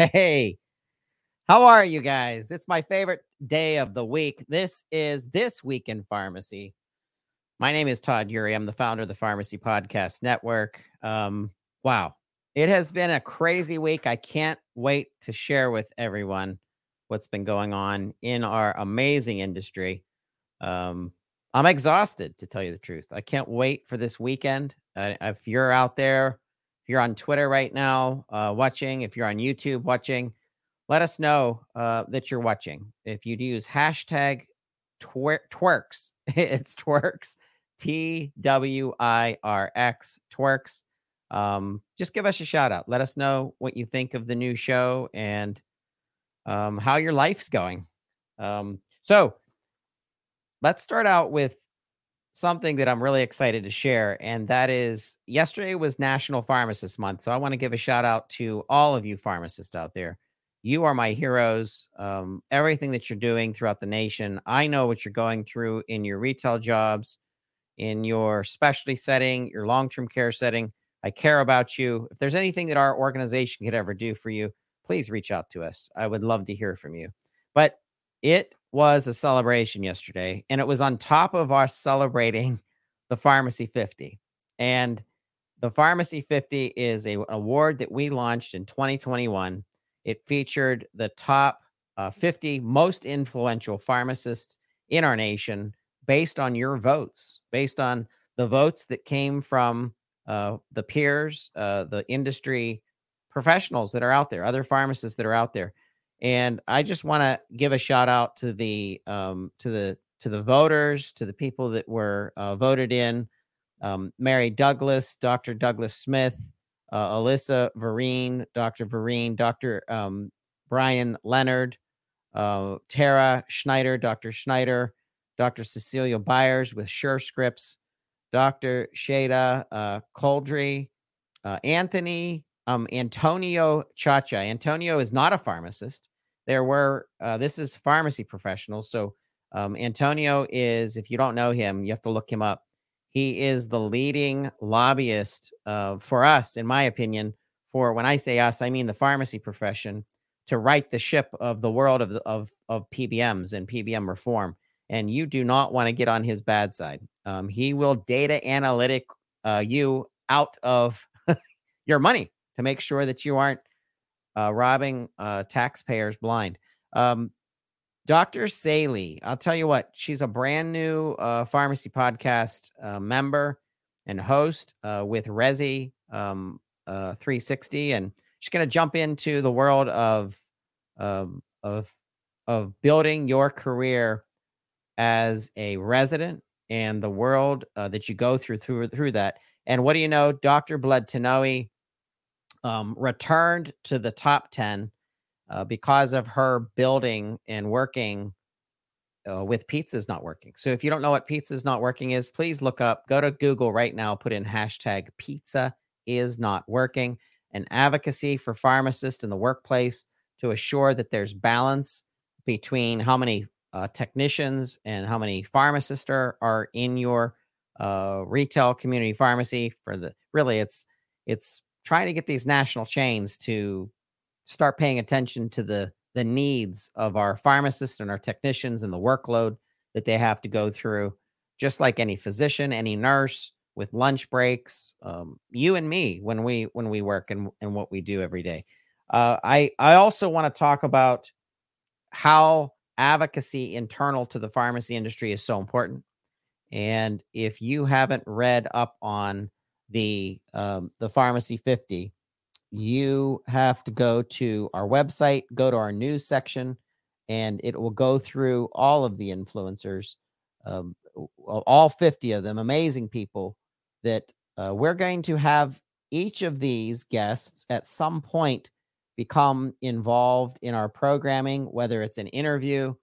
Hey, how are you guys? It's my favorite day of the week. This is This Week in Pharmacy. My name is Todd Eury. I'm the founder of the Pharmacy Podcast Network. Um, wow, it has been a crazy week. I can't wait to share with everyone what's been going on in our amazing industry. Um, I'm exhausted, to tell you the truth. I can't wait for this weekend. Uh, if you're out there, you're on Twitter right now uh, watching, if you're on YouTube watching, let us know uh, that you're watching. If you'd use hashtag twer- twerks, it's twerks, T W I R X, twerks. Um, just give us a shout out. Let us know what you think of the new show and um, how your life's going. Um, so, let's start out with something that I'm really excited to share. And that is yesterday was National Pharmacist Month. So I want to give a shout out to all of you pharmacists out there. You are my heroes. Um, everything that you're doing throughout the nation, I know what you're going through in your retail jobs, in your specialty setting, your long term care setting. I care about you. If there's anything that our organization could ever do for you, please reach out to us. I would love to hear from you. But it was a celebration yesterday, and it was on top of our celebrating the Pharmacy 50. And the Pharmacy 50 is a, an award that we launched in 2021. It featured the top uh, 50 most influential pharmacists in our nation based on your votes, based on the votes that came from uh, the peers, uh, the industry professionals that are out there, other pharmacists that are out there and I just want to give a shout out to the um, to the to the voters, to the people that were uh, voted in. Um, Mary Douglas, Dr. Douglas Smith, uh, Alyssa Vereen, Dr. Vereen, Dr. Um, Brian Leonard, uh, Tara Schneider, Dr. Schneider, Dr. Cecilia Byers with SureScripts, Dr. Shada uh, Coldry, uh, Anthony um, Antonio Ciaccia. Antonio is not a pharmacist there were uh, this is pharmacy professionals. So um, Antonio is, if you don't know him, you have to look him up. He is the leading lobbyist uh, for us, in my opinion. For when I say us, I mean the pharmacy profession to right the ship of the world of of of PBMs and PBM reform. And you do not want to get on his bad side. Um, he will data analytic uh, you out of your money to make sure that you aren't uh, robbing uh, taxpayers blind. Um, Dr. Saley, I'll tell you what, she's a brand new uh, pharmacy podcast uh, member and host uh, with Resi um, uh, 360, and she's going to jump into the world of um, of of building your career as a resident and the world that you go through through through that. And what do you know, Dr. Bled Tanoe um, returned to the top 10 uh, because of her building and working uh, with pizzas not working. So if you don't know what pizzas not working is, please look up, go to Google right now, put in hashtag pizza is not working, an advocacy for pharmacists in the workplace to assure that there's balance between how many uh, technicians and how many pharmacists are, are in your uh, retail community pharmacy for the really it's it's trying to get these national chains to start paying attention to the the needs of our pharmacists and our technicians and the workload that they have to go through just like any physician any nurse with lunch breaks um, you and me when we when we work and, and what we do every day. Uh, i i also want to talk about how advocacy internal to the pharmacy industry is so important. And if you haven't read up on the um, the pharmacy 50 you have to go to our website go to our news section and it will go through all of the influencers um, all 50 of them amazing people that uh, we're going to have each of these guests at some point become involved in our programming whether it's an interview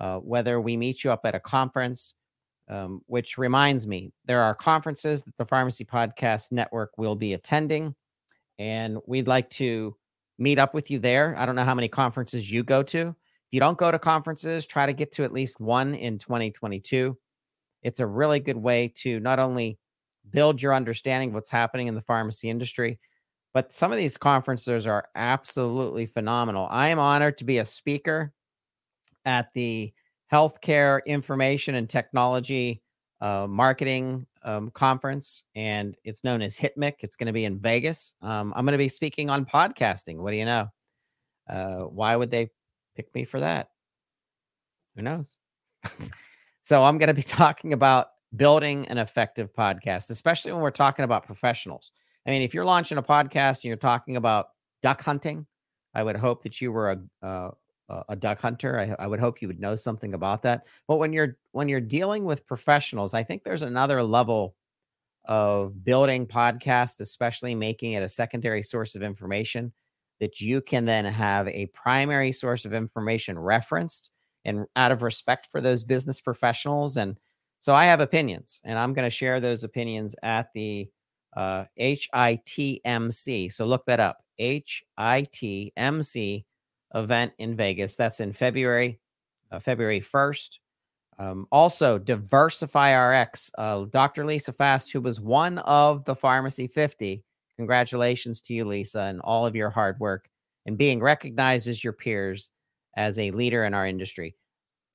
uh, whether we meet you up at a conference um, which reminds me, there are conferences that the Pharmacy Podcast Network will be attending, and we'd like to meet up with you there. I don't know how many conferences you go to. If you don't go to conferences, try to get to at least one in 2022. It's a really good way to not only build your understanding of what's happening in the pharmacy industry, but some of these conferences are absolutely phenomenal. I am honored to be a speaker at the Healthcare Information and Technology uh, Marketing um, Conference, and it's known as HITMC. It's going to be in Vegas. Um, I'm going to be speaking on podcasting. What do you know? Uh, why would they pick me for that? Who knows? so I'm going to be talking about building an effective podcast, especially when we're talking about professionals. I mean, if you're launching a podcast and you're talking about duck hunting, I would hope that you were a uh, a duck hunter. I, I, would hope you would know something about that. But when you're when you're dealing with professionals, I think there's another level of building podcast, especially making it a secondary source of information that you can then have a primary source of information referenced and out of respect for those business professionals. And so I have opinions, and I'm going to share those opinions at the uh, HITMC. So look that up HITMC event in Vegas. That's in February, uh, February 1st. Um, also, Diversify RX, uh, Dr. Lisa Faast, who was one of the Pharmacy 50. Congratulations to you, Lisa, and all of your hard work and being recognized as your peers as a leader in our industry.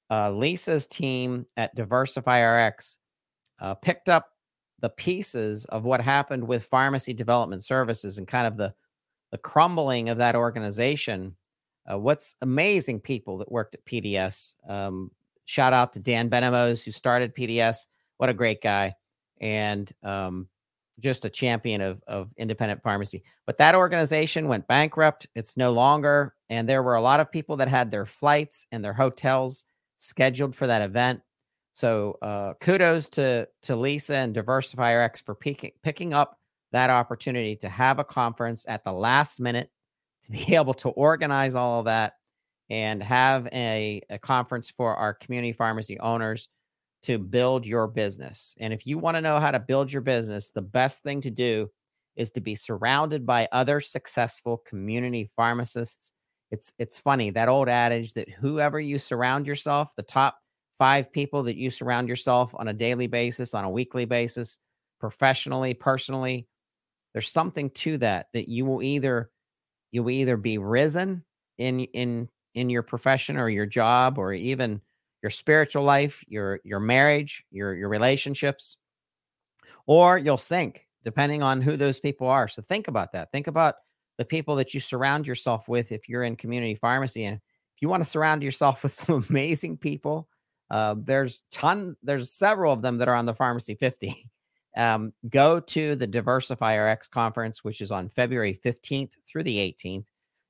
Uh, Lisa's team at Diversify RX uh, picked up the pieces of what happened with pharmacy development services and kind of the the crumbling of that organization. Uh, what's amazing people that worked at PDS. Um, shout out to Dan Benamoz who started PDS. What a great guy, and um, just a champion of of independent pharmacy. But that organization went bankrupt. It's no longer, and there were a lot of people that had their flights and their hotels scheduled for that event. So uh, kudos to to Lisa and Diversify RX for picking picking up that opportunity to have a conference at the last minute, to be able to organize all of that, and have a, a conference for our community pharmacy owners to build your business. And if you want to know how to build your business, the best thing to do is to be surrounded by other successful community pharmacists. It's it's funny that old adage that whoever you surround yourself, the top five people that you surround yourself on a daily basis, on a weekly basis, professionally, personally, there's something to that that you will either you will either be risen in in in your profession or your job or even your spiritual life, your your marriage, your your relationships, or you'll sink depending on who those people are. So think about that. Think about the people that you surround yourself with if you're in community pharmacy and if you want to surround yourself with some amazing people uh, there's ton, there's several of them that are on the Pharmacy 50. Um, go to the Diversify RX conference, which is on February 15th through the 18th.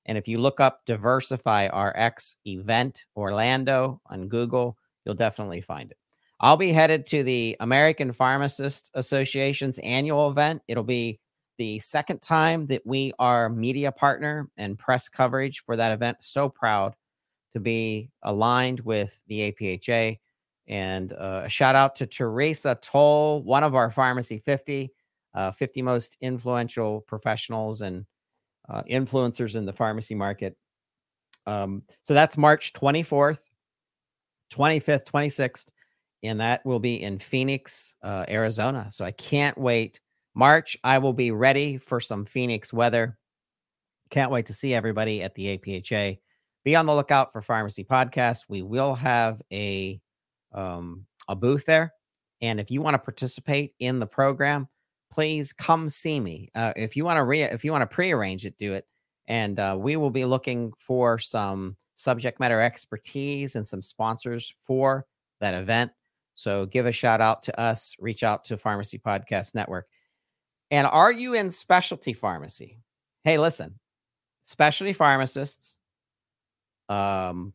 And if you look up Diversify RX event Orlando on Google, you'll definitely find it. I'll be headed to the American Pharmacists Association's annual event. It'll be the second time that we are media partner and press coverage for that event. So proud to be aligned with the APHA. And uh, a shout out to Theresa Tolle, one of our Pharmacy 50, uh, 50 most influential professionals and uh, influencers in the pharmacy market. Um, so that's March 24th, 25th, 26th, and that will be in Phoenix, uh, Arizona. So I can't wait. March, I will be ready for some Phoenix weather. Can't wait to see everybody at the APHA be on the lookout for Pharmacy Podcast. We will have a um, a booth there, and if you want to participate in the program, please come see me. Uh, if you want to re if you want to prearrange it, do it, and uh, we will be looking for some subject matter expertise and some sponsors for that event. So give a shout out to us. Reach out to Pharmacy Podcast Network. And are you in specialty pharmacy? Hey, listen, specialty pharmacists um,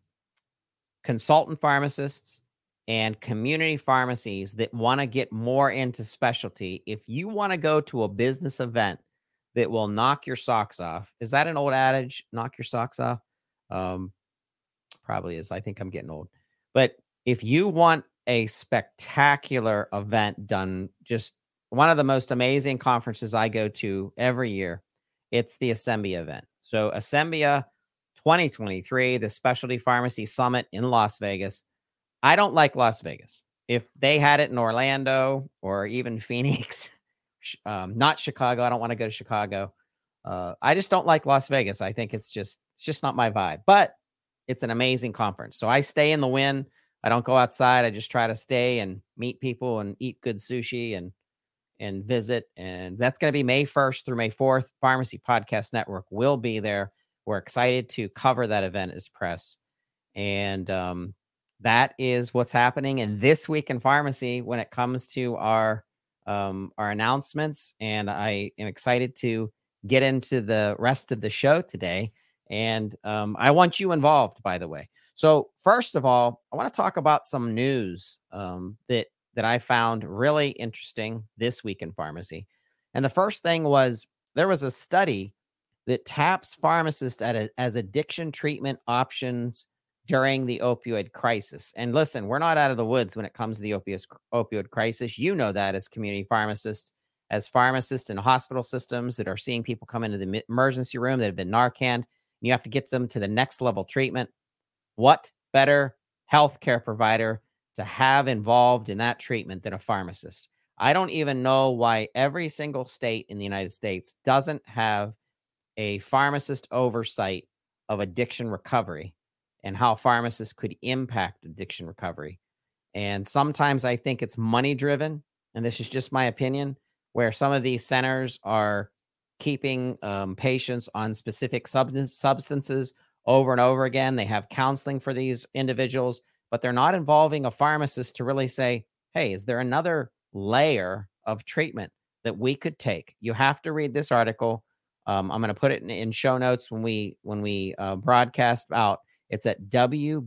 consultant pharmacists and community pharmacies that want to get more into specialty, if you want to go to a business event that will knock your socks off, is that an old adage? Knock your socks off? Um, probably is. I think I'm getting old. But if you want a spectacular event done, just one of the most amazing conferences I go to every year, it's the Asembia event. So Asembia 2023, the Specialty Pharmacy Summit in Las Vegas. I don't like Las Vegas. If they had it in Orlando or even Phoenix, um, not Chicago, I don't want to go to Chicago. Uh, I just don't like Las Vegas. I think it's just it's just not my vibe. But it's an amazing conference. So I stay in the Wynn. I don't go outside. I just try to stay and meet people and eat good sushi and and visit. And that's going to be May 1st through May 4th. Pharmacy Podcast Network will be there. We're excited to cover that event as press. And um, that is what's happening in this week in pharmacy when it comes to our um, our announcements. And I am excited to get into the rest of the show today. And um, I want you involved, by the way. So first of all, I want to talk about some news um, that that I found really interesting this week in pharmacy. And the first thing was there was a study that taps pharmacists at a, as addiction treatment options during the opioid crisis. And listen, we're not out of the woods when it comes to the opioid, opioid crisis. You know that as community pharmacists, as pharmacists in hospital systems that are seeing people come into the emergency room that have been Narcan, you have to get them to the next level treatment. What better healthcare provider to have involved in that treatment than a pharmacist? I don't even know why every single state in the United States doesn't have a pharmacist oversight of addiction recovery and how pharmacists could impact addiction recovery. And sometimes I think it's money driven. And this is just my opinion, where some of these centers are keeping um, patients on specific substance, substances over and over again. They have counseling for these individuals, but they're not involving a pharmacist to really say, hey, is there another layer of treatment that we could take? You have to read this article. Um, I'm going to put it in, in, show notes when we when we uh, broadcast out. It's at wbur.org.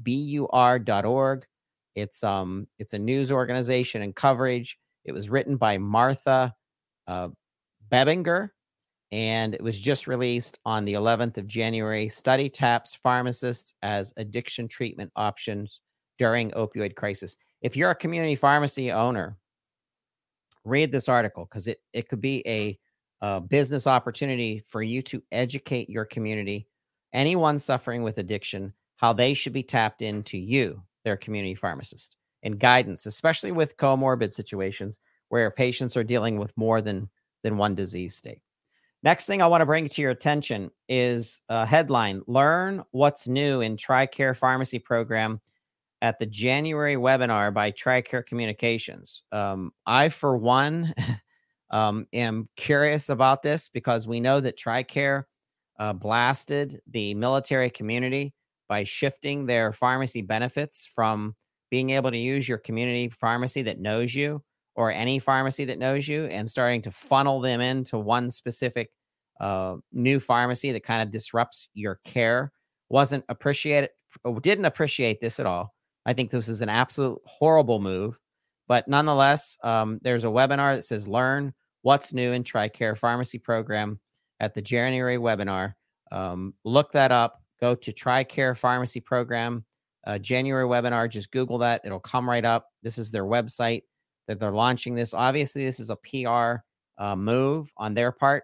It's um it's a news organization and coverage. It was written by Martha uh, Bebinger, and it was just released on the 11th of January. Study taps pharmacists as addiction treatment options during opioid crisis. If you're a community pharmacy owner, read this article because it it could be a, a business opportunity for you to educate your community, anyone suffering with addiction, how they should be tapped into you, their community pharmacist, and guidance, especially with comorbid situations where patients are dealing with more than than one disease state. Next thing I want to bring to your attention is a headline Learn what's new in TRICARE pharmacy program at the January webinar by TRICARE Communications. Um, I, for one, um, am curious about this because we know that TRICARE uh, blasted the military community by shifting their pharmacy benefits from being able to use your community pharmacy that knows you or any pharmacy that knows you and starting to funnel them into one specific uh, new pharmacy that kind of disrupts your care. Wasn't appreciated didn't appreciate this at all. I think this is an absolute horrible move but nonetheless um, there's a webinar that says learn what's new in tricare pharmacy program at the january webinar. Um, look that up go to TRICARE Pharmacy Program uh, January webinar. Just Google that; it'll come right up. This is their website that they're launching this. Obviously, this is a PR uh, move on their part.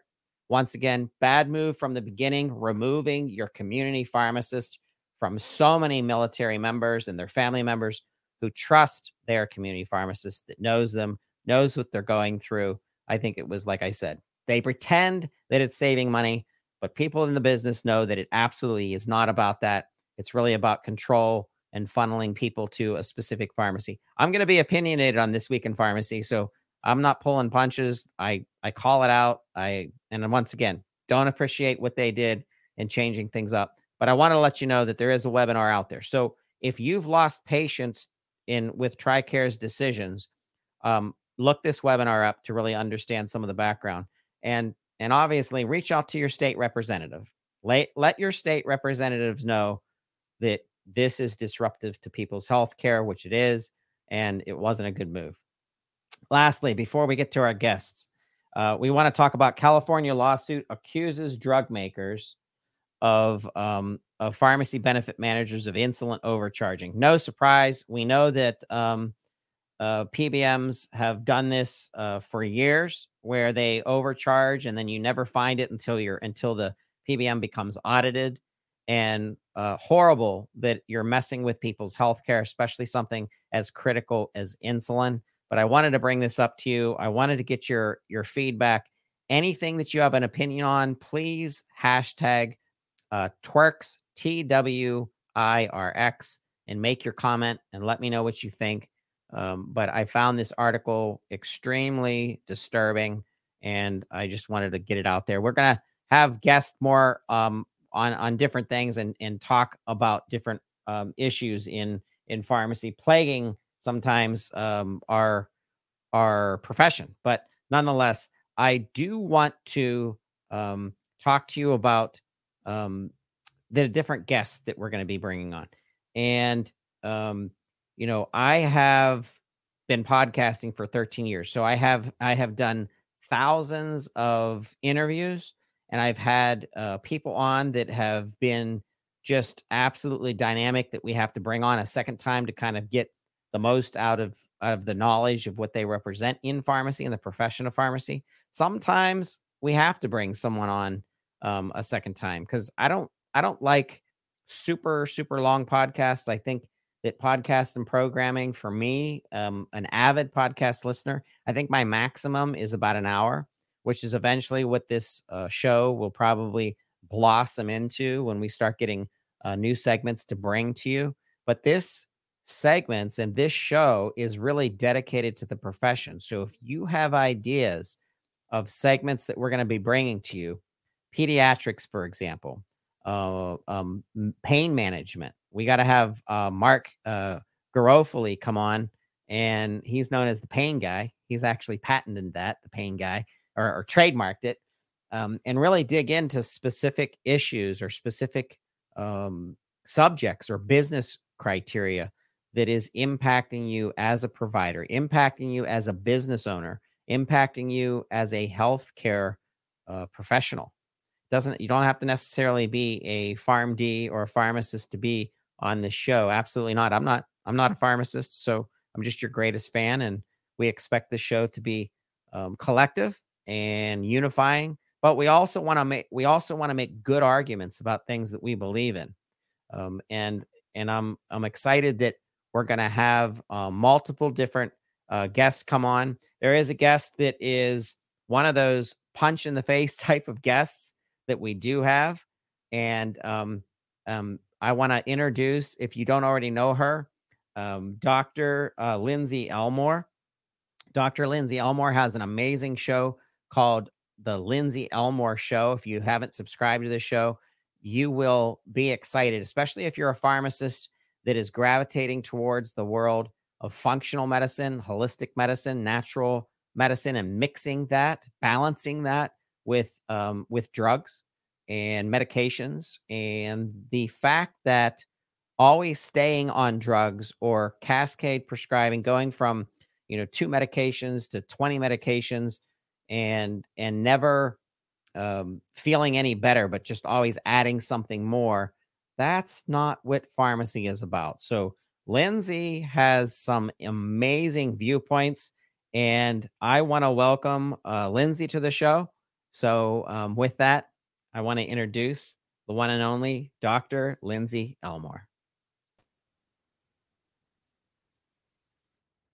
Once again, bad move from the beginning, removing your community pharmacist from so many military members and their family members who trust their community pharmacist that knows them, knows what they're going through. I think it was like I said, they pretend that it's saving money, but people in the business know that it absolutely is not about that. It's really about control and funneling people to a specific pharmacy. I'm going to be opinionated on this week in pharmacy, so I'm not pulling punches. I I call it out. I and once again, don't appreciate what they did in changing things up. But I want to let you know that there is a webinar out there. So if you've lost patience in with TRICARE's decisions, um, look this webinar up to really understand some of the background. And and obviously reach out to your state representative. Let, let your state representatives know that this is disruptive to people's health care, which it is, and it wasn't a good move. Lastly, before we get to our guests, uh, we want to talk about California lawsuit accuses drug makers of um, of pharmacy benefit managers of insulin overcharging. No surprise, we know that um, uh, PBMs have done this uh, for years, where they overcharge and then you never find it until you're until the PBM becomes audited. And uh, horrible that you're messing with people's health care, especially something as critical as insulin. But I wanted to bring this up to you. I wanted to get your your feedback. anything that you have an opinion on, please hashtag uh, twerks T W I R X and make your comment and let me know what you think. Um, but I found this article extremely disturbing, and I just wanted to get it out there. We're gonna have guests more um, on on different things and and talk about different um, issues in in pharmacy plaguing sometimes um, our our profession. But nonetheless, I do want to um, talk to you about um, the different guests that we're going to be bringing on. And, um, you know, I have been podcasting for 13 years. So I have, I have done thousands of interviews and I've had uh, people on that have been just absolutely dynamic that we have to bring on a second time to kind of get the most out of out of the knowledge of what they represent in pharmacy and the profession of pharmacy. Sometimes we have to bring someone on um, a second time because I don't I don't like super super long podcasts. I think that podcast and programming for me, um, an avid podcast listener, I think my maximum is about an hour, which is eventually what this uh, show will probably blossom into when we start getting uh, new segments to bring to you. But this segments and this show is really dedicated to the profession. So if you have ideas of segments that we're going to be bringing to you, pediatrics, for example, uh, um, pain management, we got to have uh, Mark uh, Garofoli come on, and he's known as the pain guy. He's actually patented that, the pain guy, or, or trademarked it, um, and really dig into specific issues or specific um, subjects or business criteria that is impacting you as a provider, impacting you as a business owner, impacting you as a healthcare uh, professional. Doesn't you don't have to necessarily be a PharmD or a pharmacist to be on this show. Absolutely not. I'm not. I'm not a pharmacist, so I'm just your greatest fan, and we expect the show to be um, collective and unifying. But we also want to make we also want to make good arguments about things that we believe in, um, and and I'm I'm excited that we're going to have uh, multiple different uh, guests come on. There is a guest that is one of those punch in the face type of guests that we do have. And um, um, I want to introduce, if you don't already know her, um, Dr. Uh, Lindsay Elmore. Dr. Lindsay Elmore has an amazing show called The Lindsay Elmore Show. If you haven't subscribed to the show, you will be excited, especially if you're a pharmacist that is gravitating towards the world of functional medicine, holistic medicine, natural medicine, and mixing that, balancing that with um, with drugs and medications, and the fact that always staying on drugs or cascade prescribing, going from you know two medications to twenty medications, and and never um, feeling any better, but just always adding something more that's not what pharmacy is about. So Lindsay has some amazing viewpoints, and I want to welcome uh, Lindsay to the show. So um, with that, I want to introduce the one and only Dr. Lindsay Elmore.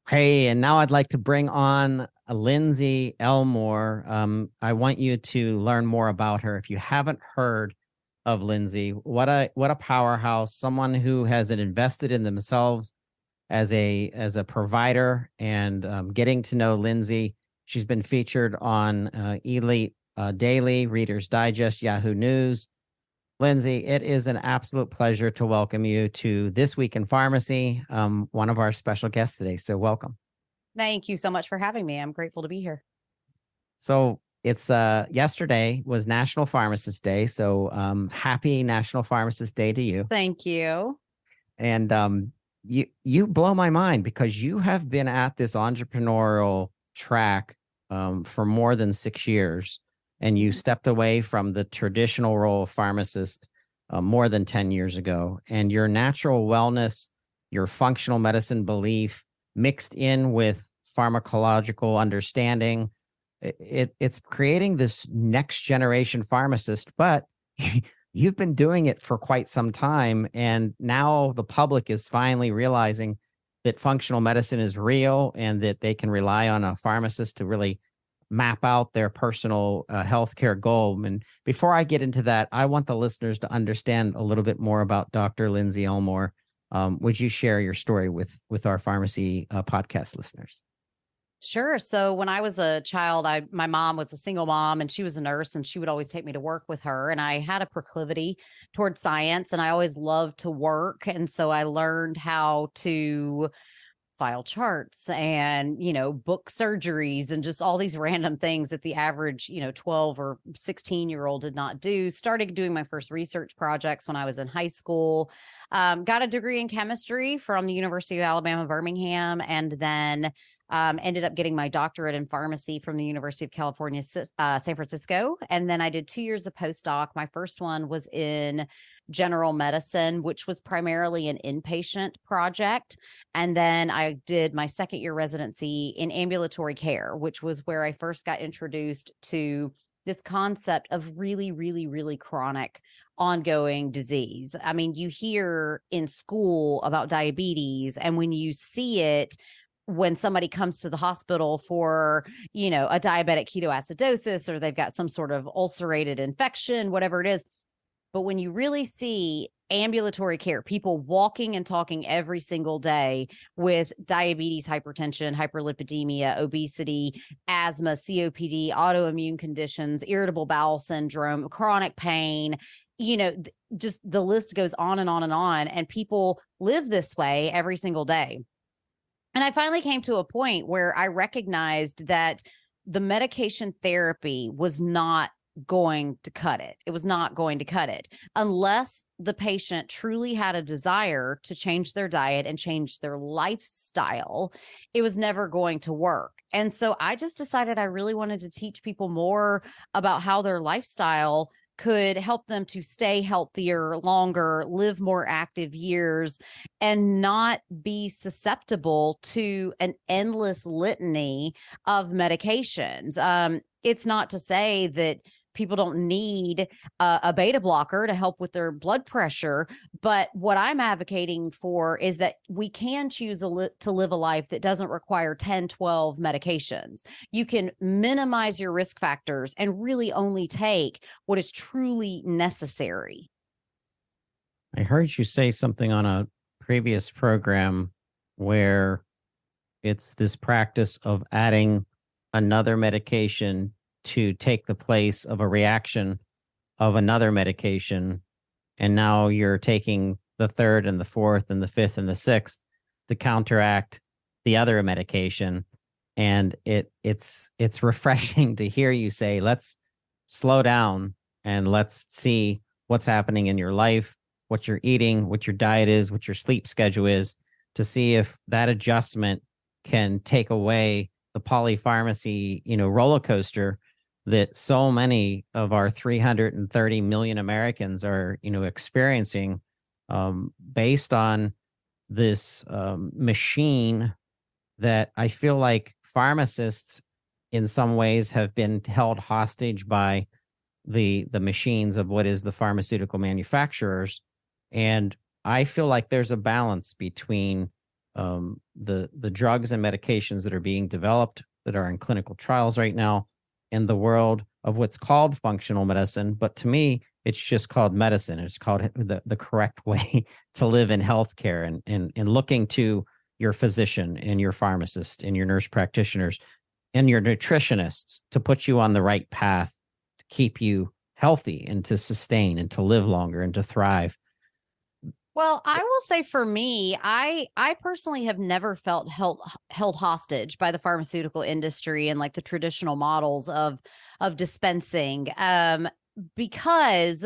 Hey, and now I'd like to bring on Lindsay Elmore. Um, I want you to learn more about her. If you haven't heard of Lindsay. What a what a powerhouse! Someone who has invested in themselves as a as a provider, and um, getting to know Lindsay. She's been featured on uh, Elite uh, Daily, Reader's Digest, Yahoo News. Lindsay, it is an absolute pleasure to welcome you to This Week in Pharmacy, um, one of our special guests today. So, welcome. Thank you so much for having me. I'm grateful to be here. So, it's uh yesterday was National Pharmacist Day, so um happy National Pharmacist Day to you. Thank you. And um you you blow my mind because you have been at this entrepreneurial track um for more than 6 years and you stepped away from the traditional role of pharmacist uh, more than 10 years ago and your natural wellness, your functional medicine belief mixed in with pharmacological understanding it, it's creating this next generation pharmacist, but you've been doing it for quite some time. And now the public is finally realizing that functional medicine is real and that they can rely on a pharmacist to really map out their personal uh, healthcare goal. And before I get into that, I want the listeners to understand a little bit more about Dr. Lindsay Elmore. Um, would you share your story with with our pharmacy uh, podcast listeners? Sure. So when I was a child, I my mom was a single mom and she was a nurse and she would always take me to work with her and I had a proclivity towards science and I always loved to work and so I learned how to file charts and you know book surgeries and just all these random things that the average you know 12 or 16 year old did not do started doing my first research projects when i was in high school um, got a degree in chemistry from the university of alabama birmingham and then um, ended up getting my doctorate in pharmacy from the University of California, uh, San Francisco. And then I did two years of postdoc. My first one was in general medicine, which was primarily an inpatient project. And then I did my second year residency in ambulatory care, which was where I first got introduced to this concept of really, really, really chronic ongoing disease. I mean, you hear in school about diabetes, and when you see it, when somebody comes to the hospital for, you know, a diabetic ketoacidosis or they've got some sort of ulcerated infection, whatever it is. But when you really see ambulatory care, people walking and talking every single day with diabetes, hypertension, hyperlipidemia, obesity, asthma, COPD, autoimmune conditions, irritable bowel syndrome, chronic pain, you know, just the list goes on and on and on. And people live this way every single day. And I finally came to a point where I recognized that the medication therapy was not going to cut it. It was not going to cut it unless the patient truly had a desire to change their diet and change their lifestyle. It was never going to work. And so I just decided I really wanted to teach people more about how their lifestyle could help them to stay healthier longer, live more active years, and not be susceptible to an endless litany of medications. Um, it's not to say that people don't need a, beta blocker to help with their blood pressure. But what I'm advocating for is that we can choose li- to live a life that doesn't require 10, 12 medications. You can minimize your risk factors and really only take what is truly necessary. I heard you say something on a previous program where it's this practice of adding another medication to take the place of a reaction of another medication and now you're taking the third and the fourth and the fifth and the sixth to counteract the other medication. And it it's it's refreshing to hear you say let's slow down and let's see what's happening in your life what you're eating what your diet is what your sleep schedule is to see if that adjustment can take away the polypharmacy you know roller coaster that so many of our 330 million Americans are, you know, experiencing um, based on this um, machine that I feel like pharmacists in some ways have been held hostage by the the machines of what is the pharmaceutical manufacturers. And i feel like there's a balance between um, the the drugs and medications that are being developed that are in clinical trials right now in the world of what's called functional medicine, but to me, it's just called medicine. It's called the, the correct way to live in healthcare and, and, and looking to your physician and your pharmacist and your nurse practitioners and your nutritionists to put you on the right path to keep you healthy and to sustain and to live longer and to thrive. Well, I will say for me, I I personally have never felt held held hostage by the pharmaceutical industry and like the traditional models of of dispensing um because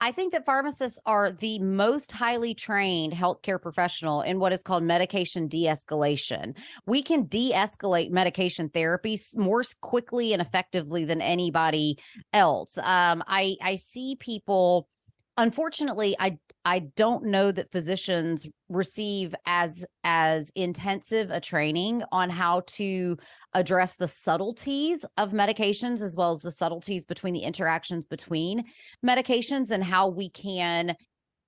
I think that pharmacists are the most highly trained healthcare professional in what is called medication de escalation. We can de escalate medication therapy more quickly and effectively than anybody else. Um, I, I see people, unfortunately, I I don't know that physicians receive as as intensive a training on how to address the subtleties of medications as well as the subtleties between the interactions between medications and how we can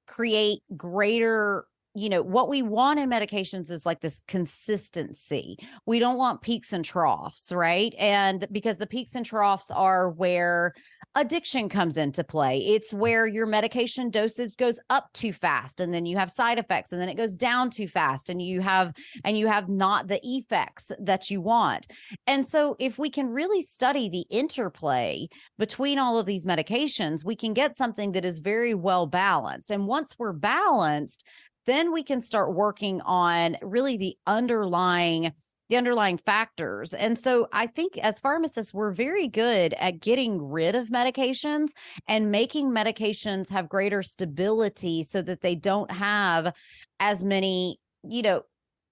create greater you know, what we want in medications is like this consistency. We don't want peaks and troughs, right? And because the peaks and troughs are where addiction comes into play. It's mm. where your medication dosage goes up too fast and then you have side effects and then it goes down too fast and you have and you have not the effects that you want. And so if we can really study the interplay between all of these medications, we can get something that is very well balanced. And once we're balanced, then we can start working on really the underlying the underlying factors. And so I think as pharmacists, we're very good at getting rid of medications and making medications have greater stability so that they don't have as many, you know,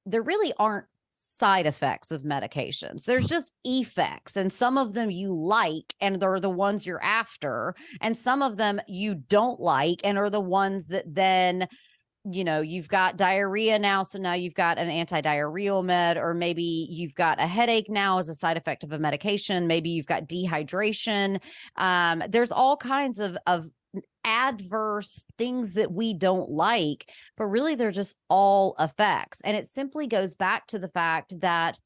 there really aren't side effects of medications. There's mm. just effects, and some of them you like, and they're the ones you're after, and some of them you don't like, and are the ones that then you know, you've got diarrhea now, so now you've got an anti-diarrheal med, or maybe you've got a headache now as a side effect of a medication. Maybe you've got dehydration. Um, there's all kinds of of adverse things that we don't like, but really they're just all effects. And it simply goes back to the fact that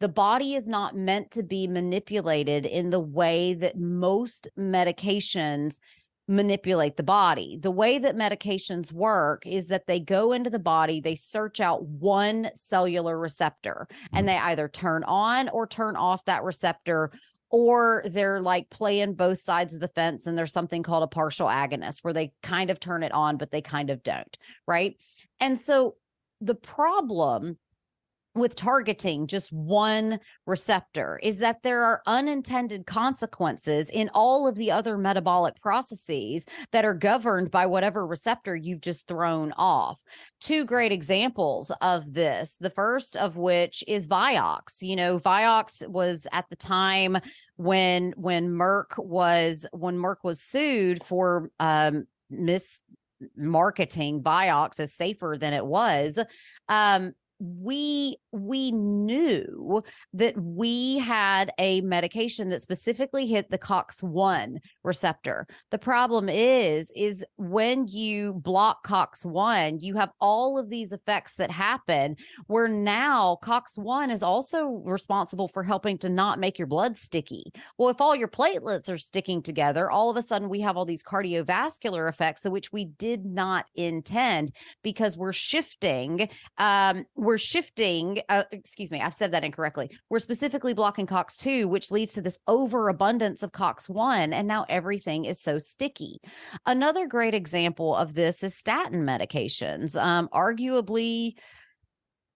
the body is not meant to be manipulated in the way that most medications manipulate the body. The way that medications work is that they go into the body, they search out one cellular receptor, and mm. they either turn on or turn off that receptor. Or they're like playing both sides of the fence, and there's something called a partial agonist where they kind of turn it on, but they kind of don't. Right. And so the problem with targeting just one receptor is that there are unintended consequences in all of the other metabolic processes that are governed by whatever receptor you've just thrown off. Two great examples of this. The first of which is Vioxx. You know, Vioxx was at the time when when Merck was when Merck was sued for um mismarketing Vioxx as safer than it was. Um, we we knew that we had a medication that specifically hit the cox1 receptor the problem is is when you block cox1 you have all of these effects that happen where now cox1 is also responsible for helping to not make your blood sticky well if all your platelets are sticking together all of a sudden we have all these cardiovascular effects which we did not intend because we're shifting um, we're shifting uh, excuse me, I've said that incorrectly. We're specifically blocking COX2, which leads to this overabundance of COX1. And now everything is so sticky. Another great example of this is statin medications. Um, arguably,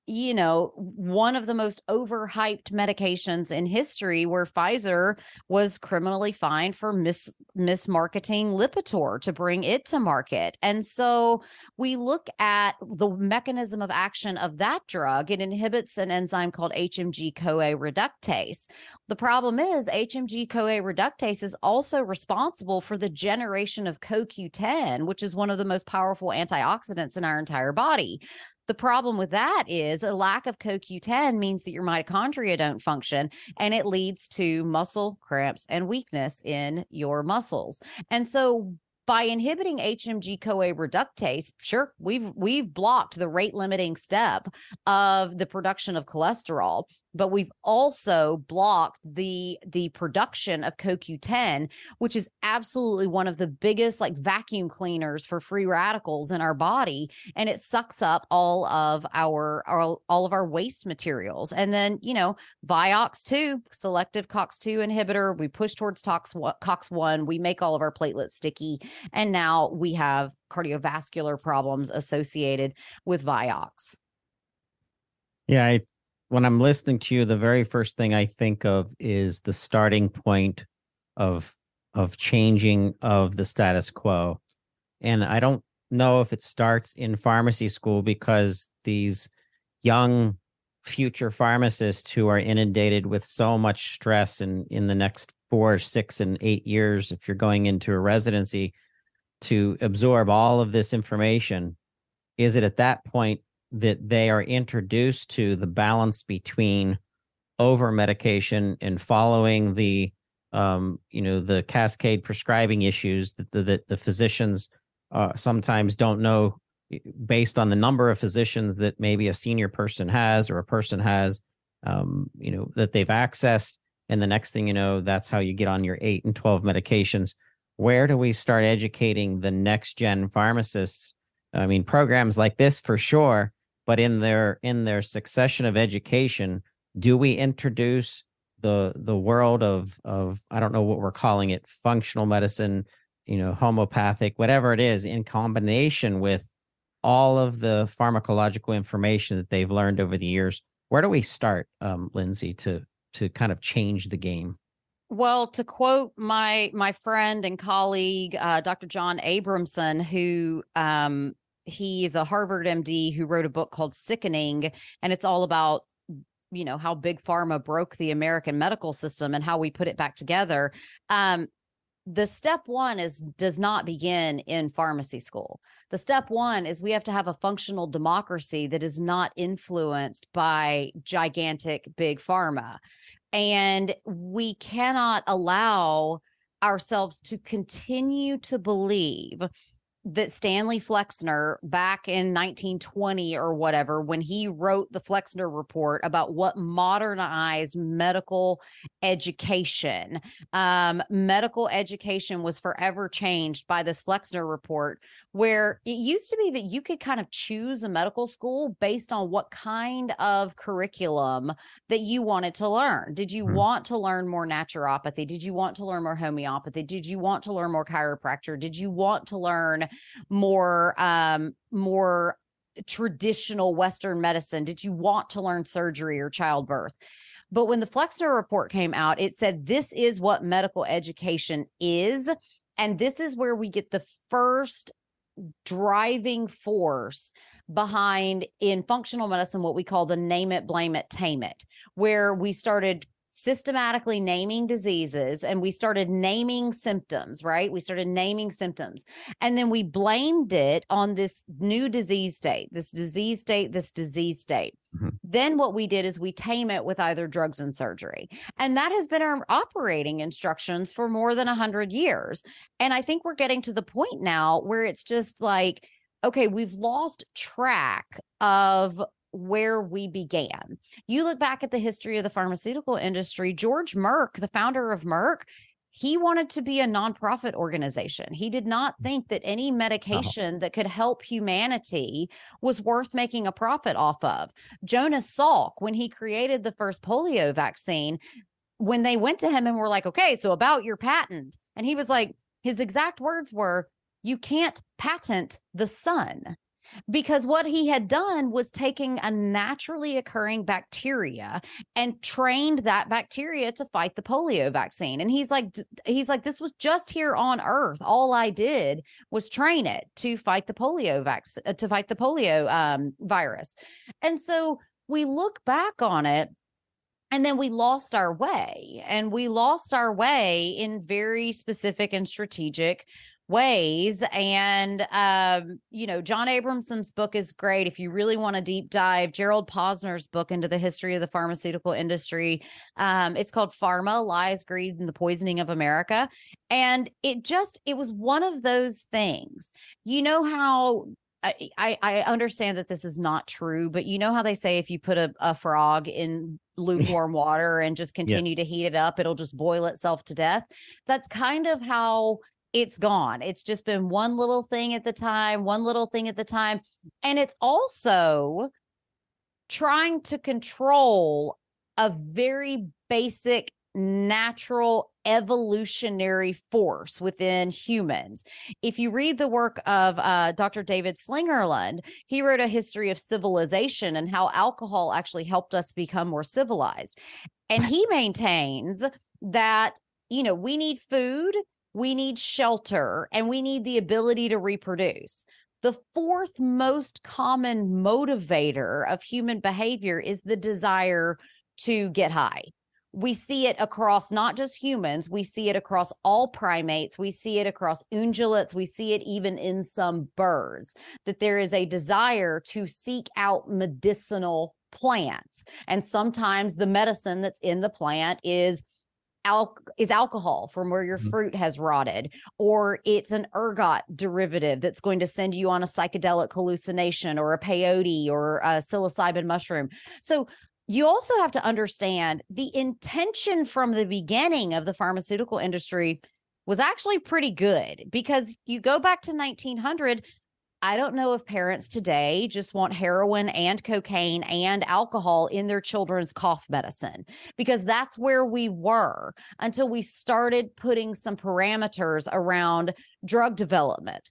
you know, one of the most overhyped medications in history where Pfizer was criminally fined for mis mismarketing Lipitor to bring it to market. And so we look at the mechanism of action of that drug. It inhibits an enzyme called HMG CoA reductase. The problem is HMG CoA reductase is also responsible for the generation of CoQ10, which is one of the most powerful antioxidants in our entire body. The problem with that is a lack of CoQ10 means that your mitochondria don't function and it leads to muscle cramps and weakness in your muscles. And so by inhibiting HMG CoA reductase, sure, we've we've blocked the rate limiting step of the production of cholesterol but we've also blocked the the production of CoQ10, which is absolutely one of the biggest like vacuum cleaners for free radicals in our body, and it sucks up all of our, our all of our waste materials. And then you know Vioxx2, selective COX2 inhibitor, we push towards tox COX1, we make all of our platelets sticky, and now we have cardiovascular problems associated with Vioxx. Yeah, I when I'm listening to you, the very first thing I think of is the starting point of of changing of the status quo. And I don't know if it starts in pharmacy school because these young future pharmacists who are inundated with so much stress in in the next four, six, and eight years, if you're going into a residency, to absorb all of this information, is it at that point that they are introduced to the balance between over medication and following the um, you know the cascade prescribing issues that the, that the physicians uh, sometimes don't know based on the number of physicians that maybe a senior person has or a person has, um, you know, that they've accessed. And the next thing you know, that's how you get on your eight and 12 medications. Where do we start educating the next gen pharmacists? I mean, programs like this for sure, but in their in their succession of education, do we introduce the the world of of I don't know what we're calling it, functional medicine, you know, homeopathic, whatever it is, in combination with all of the pharmacological information that they've learned over the years. Where do we start, um, Lindsay, to to kind of change the game? Well, to quote my my friend and colleague, uh, Dr. John Abramson, who um, he's a Harvard MD who wrote a book called Sickening, and it's all about you know how big pharma broke the American medical system and how we put it back together. Um, the step one is does not begin in pharmacy school. The step one is we have to have a functional democracy that is not influenced by gigantic big pharma. And we cannot allow ourselves to continue to believe that Stanley Flexner back in 1920 or whatever, when he wrote the Flexner report about what modernized medical education, um, medical education was forever changed by this Flexner report, where it used to be that you could kind of choose a medical school based on what kind of curriculum that you wanted to learn. Did you mm-hmm. want to learn more naturopathy? Did you want to learn more homeopathy? Did you want to learn more chiropractor? Did you want to learn more um more traditional western medicine? Did you want to learn surgery or childbirth? But when the flexner report came out it said this is what medical education is and this is where we get the first driving force behind in functional medicine what we call the name it blame it tame it where we started systematically naming diseases and we started naming symptoms, right? We started naming symptoms. And then we blamed it on this new disease state, this disease state, this disease state. Mm-hmm. Then what we did is we tame it with either drugs and surgery. And that has been our operating instructions for more than 100 years. And I think we're getting to the point now where it's just like, okay, we've lost track of where we began. You look back at the history of the pharmaceutical industry, George Merck, the founder of Merck, he wanted to be a nonprofit organization. He did not mm. think that any uh-huh. medication that could help humanity was worth making a profit off of. Jonas Salk, when he created the first polio vaccine, when they went to him and were like, okay, so about your patent, and he was like, his exact words were, you can't patent the sun because what he had done was taking a naturally occurring bacteria and trained that bacteria to fight the polio vaccine. And he's like he's like this was just here on earth. All i did was train it to fight the polio vaccine uh, to fight the polio um, virus. And so we look back on it and then we lost our way and we lost our way in very specific and strategic ways. And, um, you know, John Abramson's book is great. If you really want to deep dive, Gerald Posner's book into the history of the pharmaceutical industry, um, it's called Pharma, Lies, Greed, and the Poisoning of America. And it just, it was one of those things. You know how I, I understand that this is not true, but you know how they say if you put a, a frog in lukewarm water and just continue yeah. to heat it up, it'll just boil itself to death. That's kind of how it's gone. It's just been one little thing at the time, one little thing at the time. And it's also trying to control a very basic natural evolutionary force within humans. If you read the work of uh, Dr. David Slingerland, he wrote a history of civilization and how alcohol actually helped us become more civilized. And he maintains that, you know, we need food we need shelter, and we need the ability to reproduce. The fourth most common motivator of human behavior is the desire to get high. We see it across not just humans, we see it across all primates, we see it across ungulates, we see it even in some birds, that there is a desire to seek out medicinal plants. And sometimes the medicine that's in the plant is al- is alcohol from where your Mhm. fruit has rotted, or it's an ergot derivative that's going to send you on a psychedelic hallucination or a peyote or a psilocybin mushroom. So you also have to understand the intention from the beginning of the pharmaceutical industry was actually pretty good because you go back to 1900 I don't know if parents today just want heroin and cocaine and alcohol in their children's cough medicine because that's where we were until we started putting some parameters around drug development.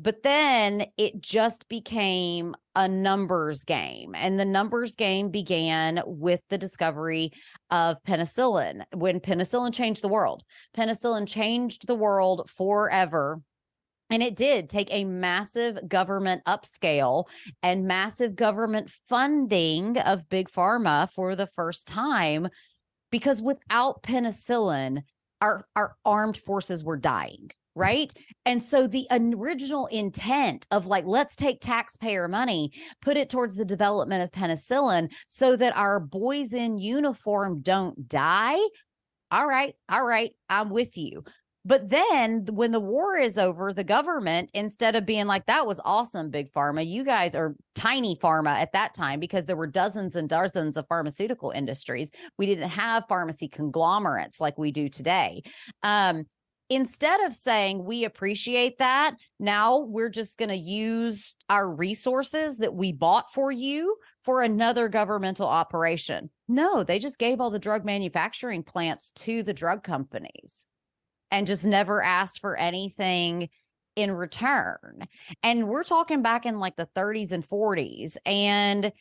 But then it just became a numbers game. And the numbers game began with the discovery of penicillin when penicillin changed the world. Penicillin changed the world forever and it did take a massive government upscale and massive government funding of big pharma for the first time because without penicillin, our, our armed forces were dying. Right. And so the original intent of like, let's take taxpayer money, put it towards the development of penicillin so that our boys in uniform don't die. All right. All right. I'm with you. But then when the war is over, the government, instead of being like, that was awesome, big pharma, you guys are tiny pharma at that time because there were dozens and dozens of pharmaceutical industries. We didn't have pharmacy conglomerates like we do today. Um, instead of saying we appreciate that, now we're just going to use our resources that we bought for you for another governmental operation. No, they just gave all the drug manufacturing plants to the drug companies and just never asked for anything in return. And we're talking back in like the 30s and 40s. And,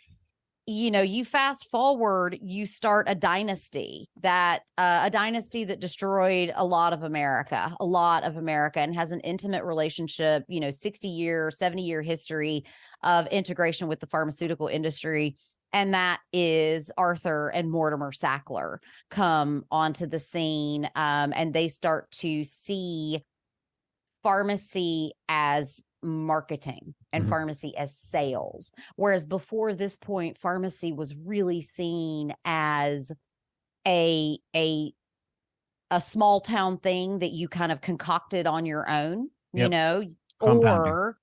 you know, you fast forward, you start a dynasty that, uh, a dynasty that destroyed a lot of America, a lot of America, and has an intimate relationship, you know, 60 year, 70 year history of integration with the pharmaceutical industry and that is Arthur and Mortimer Sackler come onto the scene, um, and they start to see pharmacy as marketing and Mhm. pharmacy as sales. Whereas before this point, pharmacy was really seen as a a a small town thing that you kind of concocted on your own, you Yep. know, Compounding. or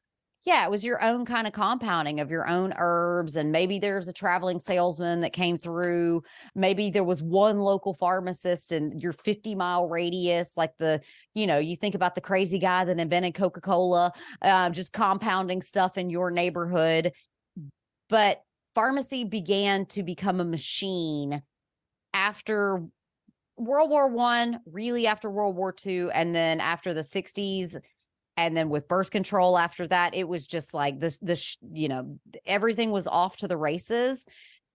yeah, it was your own kind of compounding of your own herbs. And maybe there's a traveling salesman that came through. Maybe there was one local pharmacist in your 50 mile radius, like the, you know, you think about the crazy guy that invented Coca Cola, uh, just compounding stuff in your neighborhood. But pharmacy began to become a machine after World War One, really after World War Two, and then after the 60s and then with birth control after that it was just like this this you know everything was off to the races.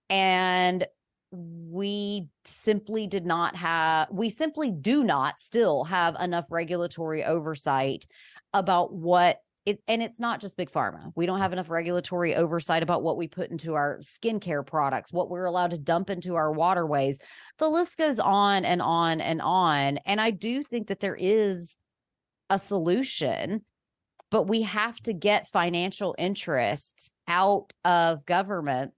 And we simply did not have we simply do not still have enough regulatory oversight about what it and it's not just big pharma. We don't have enough regulatory oversight about what we put into our skincare products what we're allowed to dump into our waterways. The list goes on and on and on. And i do think that there is a solution, but we have to get financial interests out of government.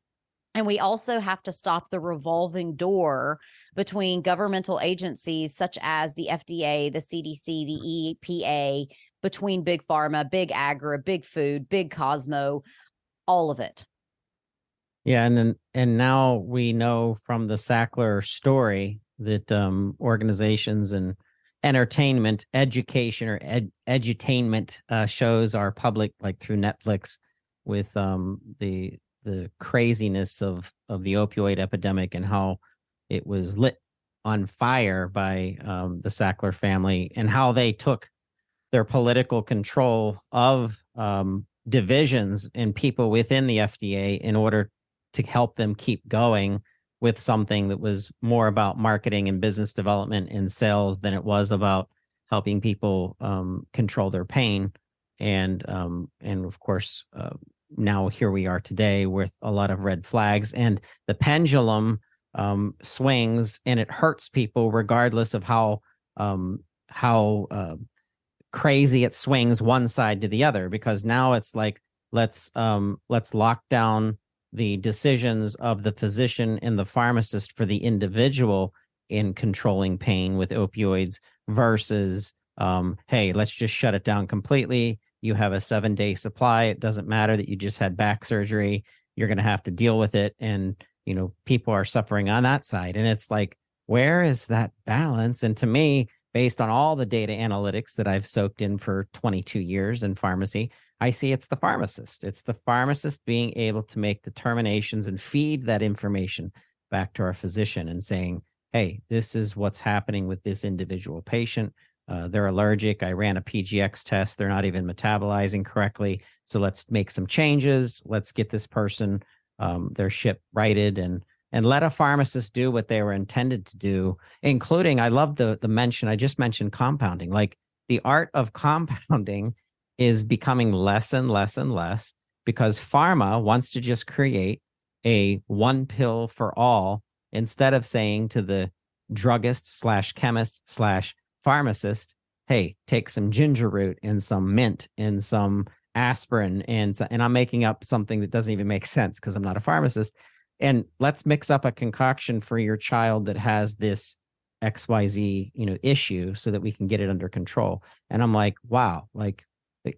And we also have to stop the revolving door between governmental agencies such as the FDA, the CDC, the EPA, between big pharma, big agri, big food, big Cosmo, all of it. Yeah, and and now we know from the Sackler story that um, organizations and entertainment, education, or ed- edutainment uh, shows are public, like through Netflix, with um, the the craziness of of the opioid epidemic and how it was lit on fire by um, the Sackler family and how they took their political control of um, divisions and people within the FDA in order to help them keep going with something that was more about marketing and business development and sales than it was about helping people um, control their pain. And um, and of course uh, now here we are today with a lot of red flags and the pendulum um, swings and it hurts people regardless of how um, how uh, crazy it swings one side to the other because now it's like let's um, let's lock down the decisions of the physician and the pharmacist for the individual in controlling pain with opioids versus um, hey, let's just shut it down completely. You have a seven day supply. It doesn't matter that you just had back surgery. You're going to have to deal with it. And, you know, people are suffering on that side. And it's like, where is that balance? And to me, based on all the data analytics that I've soaked in for 22 years in pharmacy, I see it's the pharmacist. It's the pharmacist being able to make determinations and feed that information back to our physician and saying, hey, this is what's happening with this individual patient. Uh, they're allergic. I ran a PGX test. They're not even metabolizing correctly. So let's make some changes. Let's get this person um, their ship righted and and let a pharmacist do what they were intended to do. Including, I love the the mention I just mentioned compounding. Like the art of compounding is becoming less and less and less because pharma wants to just create a one pill for all instead of saying to the druggist slash chemist slash pharmacist, hey, take some ginger root and some mint and some aspirin and and I'm making up something that doesn't even make sense because I'm not a pharmacist. And let's mix up a concoction for your child that has this XYZ, you know, issue so that we can get it under control. And I'm like, wow, like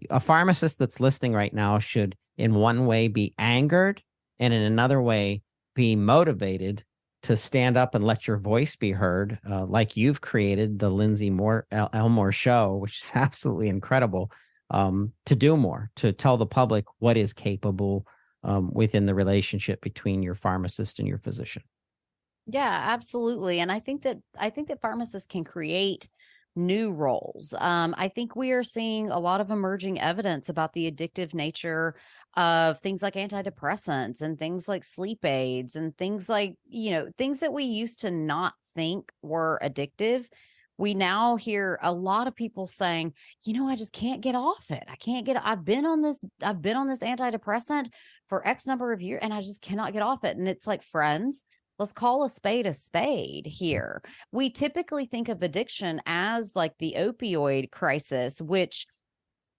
a pharmacist that's listening right now should in one way be angered and in another way be motivated to stand up and let your voice be heard, uh, like you've created the Lindsay Moore El- Elmore show, which is absolutely incredible. Um, to do more, to tell the public what is capable um, within the relationship between your pharmacist and your physician. Yeah, absolutely. And I think that I think that pharmacists can create new roles. Um, I think we are seeing a lot of emerging evidence about the addictive nature of things like antidepressants and things like sleep aids and things like, you know, things that we used to not think were addictive. We now hear a lot of people saying, you know, I just can't get off it. I can't get, I've been on this, I've been on this antidepressant for X number of years and I just cannot get off it. And it's like, friends, let's call a spade a spade here. We typically think of addiction as like the opioid crisis, which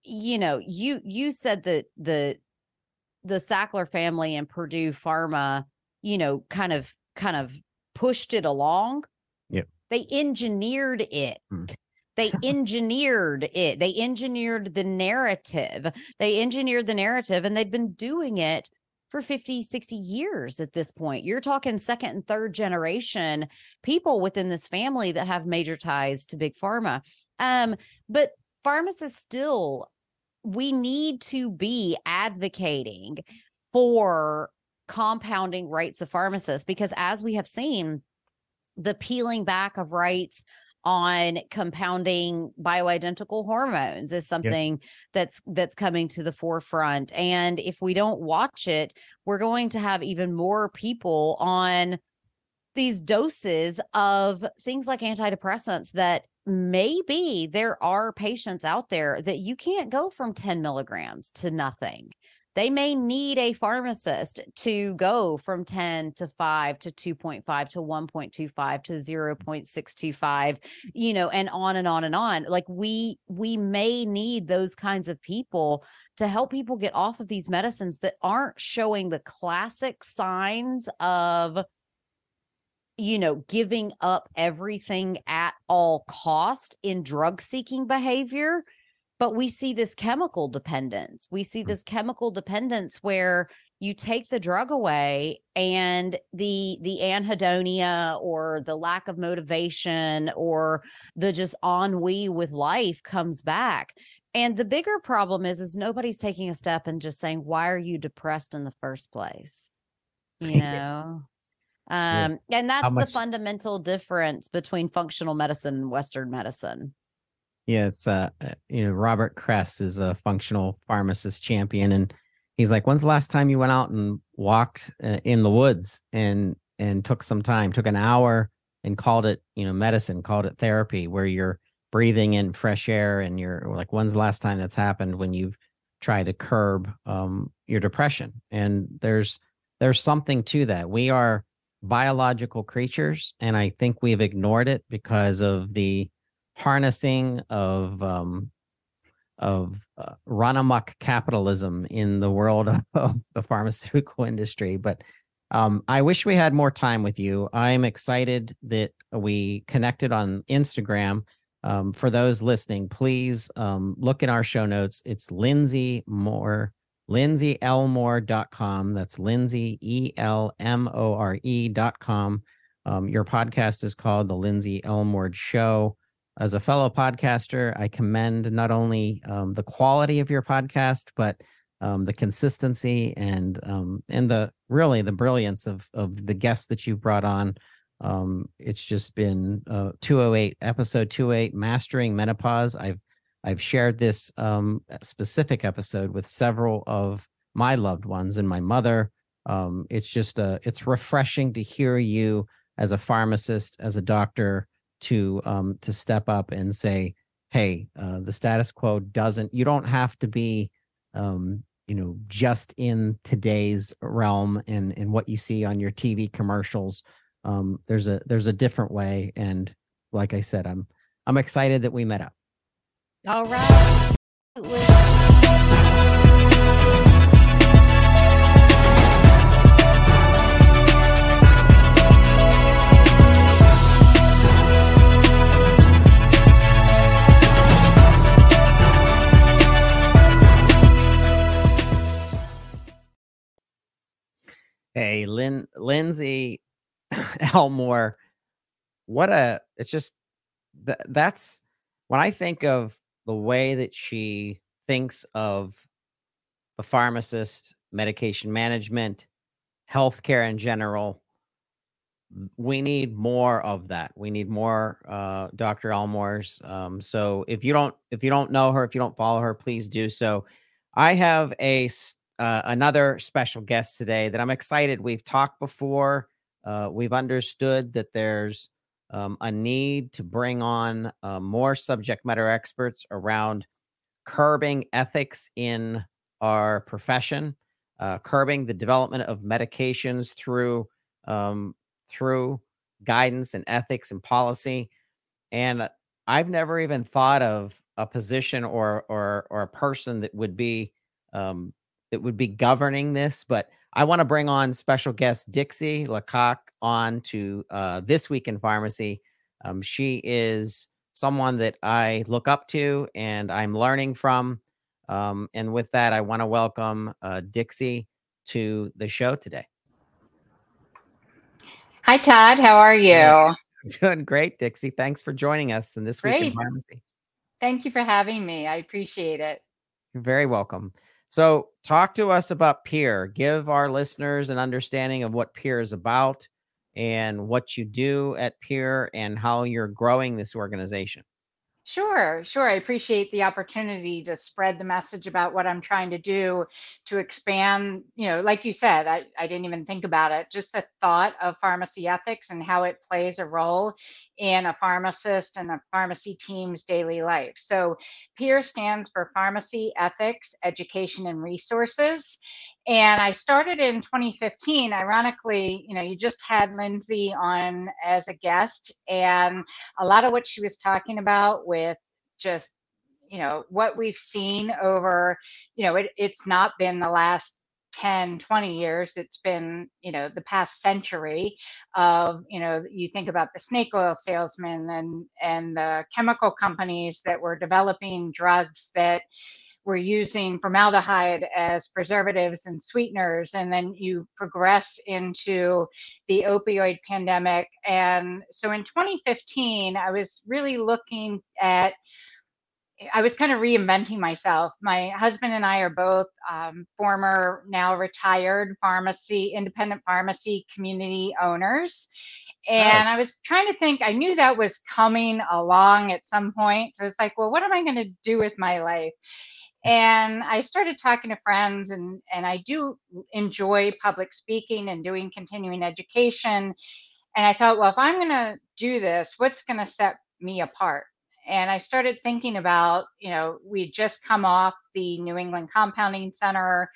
you know, you you said that the the Sackler family and Purdue Pharma, you know, kind of kind of pushed it along. Yeah. They engineered it. Mm. They engineered it. They engineered the narrative. They engineered the narrative and they'd been doing it for 50, 60 years at this point. You're talking second and third generation people within this family that have major ties to big pharma. Um, but pharmacists still, we need to be advocating for compounding rights of pharmacists because as we have seen, the peeling back of rights on compounding bioidentical hormones is something yep. that's that's coming to the forefront and if we don't watch it we're going to have even more people on these doses of things like antidepressants that maybe there are patients out there that you can't go from 10 milligrams to nothing they may need a pharmacist to go from 10 to 5 to 2.5 to 1.25 to 0.625 you know and on and on and on. Like we we may need those kinds of people to help people get off of these medicines that aren't showing the classic signs of you know giving up everything at all cost in drug seeking behavior but we see this chemical dependence. We see mm. this chemical dependence where you take the drug away and the the anhedonia or the lack of motivation or the just ennui with life comes back. And the bigger problem is is nobody's taking a step and just saying why are you depressed in the first place? You know? Um yeah. and that's much- the fundamental difference between functional medicine and western medicine yeah, it's uh, uh, you know, Robert Kress is a functional pharmacist champion, and he's like, "When's the last time you went out and walked uh, in the woods and and took some time, took an hour and called it, you know, medicine, called it therapy, where you're breathing in fresh air and you're like, when's the last time that's happened when you've tried to curb um, your depression? And there's there's something to that. We are biological creatures, and I think we've ignored it because of the harnessing of um, of uh, run amok capitalism in the world of, the pharmaceutical industry. But Um, I wish we had more time with you. I'm excited that we connected on Instagram. Um, for those listening, please um, look in our show notes. It's Lindsay Moore, lindsayelmore.com. That's Lindsay, E L M O R E.com. Um, your podcast is called The Lindsay Elmore Show. As a fellow podcaster, I commend not only um, the quality of your podcast, but um, the consistency and um, and the really the brilliance of of the guests that you've brought on. Um, it's just been uh, 208 episode 208 mastering menopause. I've I've shared this um, specific episode with several of my loved ones and my mother. Um, it's just a it's refreshing to hear you as a pharmacist, as a doctor, to um, to step up and say, "Hey, uh, the status quo doesn't. You don't have to be, um, you know, just in today's realm and and what you see on your TV commercials. Um, there's a there's a different way, and like I said, I'm I'm excited that we met up. All right. Hey, Lynn, Lindsay Elmore, what a, it's just, that that's when I think of the way that she thinks of the pharmacist, medication management, healthcare in general. We need more of that. We need more uh, Dr. Elmore's. Um, so if you don't, if you don't know her, if you don't follow her, please do so. I have a uh, another special guest today that I'm excited. We've talked before. Uh, we've understood that there's um, a need to bring on uh, more subject matter experts around curbing ethics in our profession, uh, curbing the development of medications through um, through guidance and ethics and policy. And I've never even thought of a position or or or a person that would be um, that would be governing this, but I want to bring on special guest Dixie Leikach on to uh, this week in pharmacy. Um, she is someone that I look up to and I'm learning from. Um, and with that, I want to welcome uh, Dixie to the show today. Hi, Todd. How are you? Doing great, Dixie. Thanks for joining us in this week in pharmacy. Thank you for having me. I appreciate it. You're very welcome. So, talk to us about Peer. Give our listeners an understanding of what Peer is about and what you do at Peer and how you're growing this organization. Sure, sure. I appreciate the opportunity to spread the message about what I'm trying to do to expand. You know, like you said, I, I didn't even think about it. Just the thought of pharmacy ethics and how it plays a role in a pharmacist and a pharmacy team's daily life. So, PEER stands for Pharmacy Ethics, Education, and Resources. And I started in 2015. Ironically, you know, you just had Lindsay on as a guest, and a lot of what she was talking about with just, you know, what we've seen over, you know, it, it's not been the last 10 20 years it's been you know the past century of you know you think about the snake oil salesmen and and the chemical companies that were developing drugs that we're using formaldehyde as preservatives and sweeteners and then you progress into the opioid pandemic and so in 2015 i was really looking at I was kind of reinventing myself. My husband and I are both um, former, now retired pharmacy, independent pharmacy community owners. And I was trying to think, I knew that was coming along at some point. So it's like, well, what am I going to do with my life? And i started talking to friends and and i do enjoy public speaking and doing continuing education. And i thought well if i'm going to do this what's going to set me apart? And i started thinking about you know we just come off the new england compounding center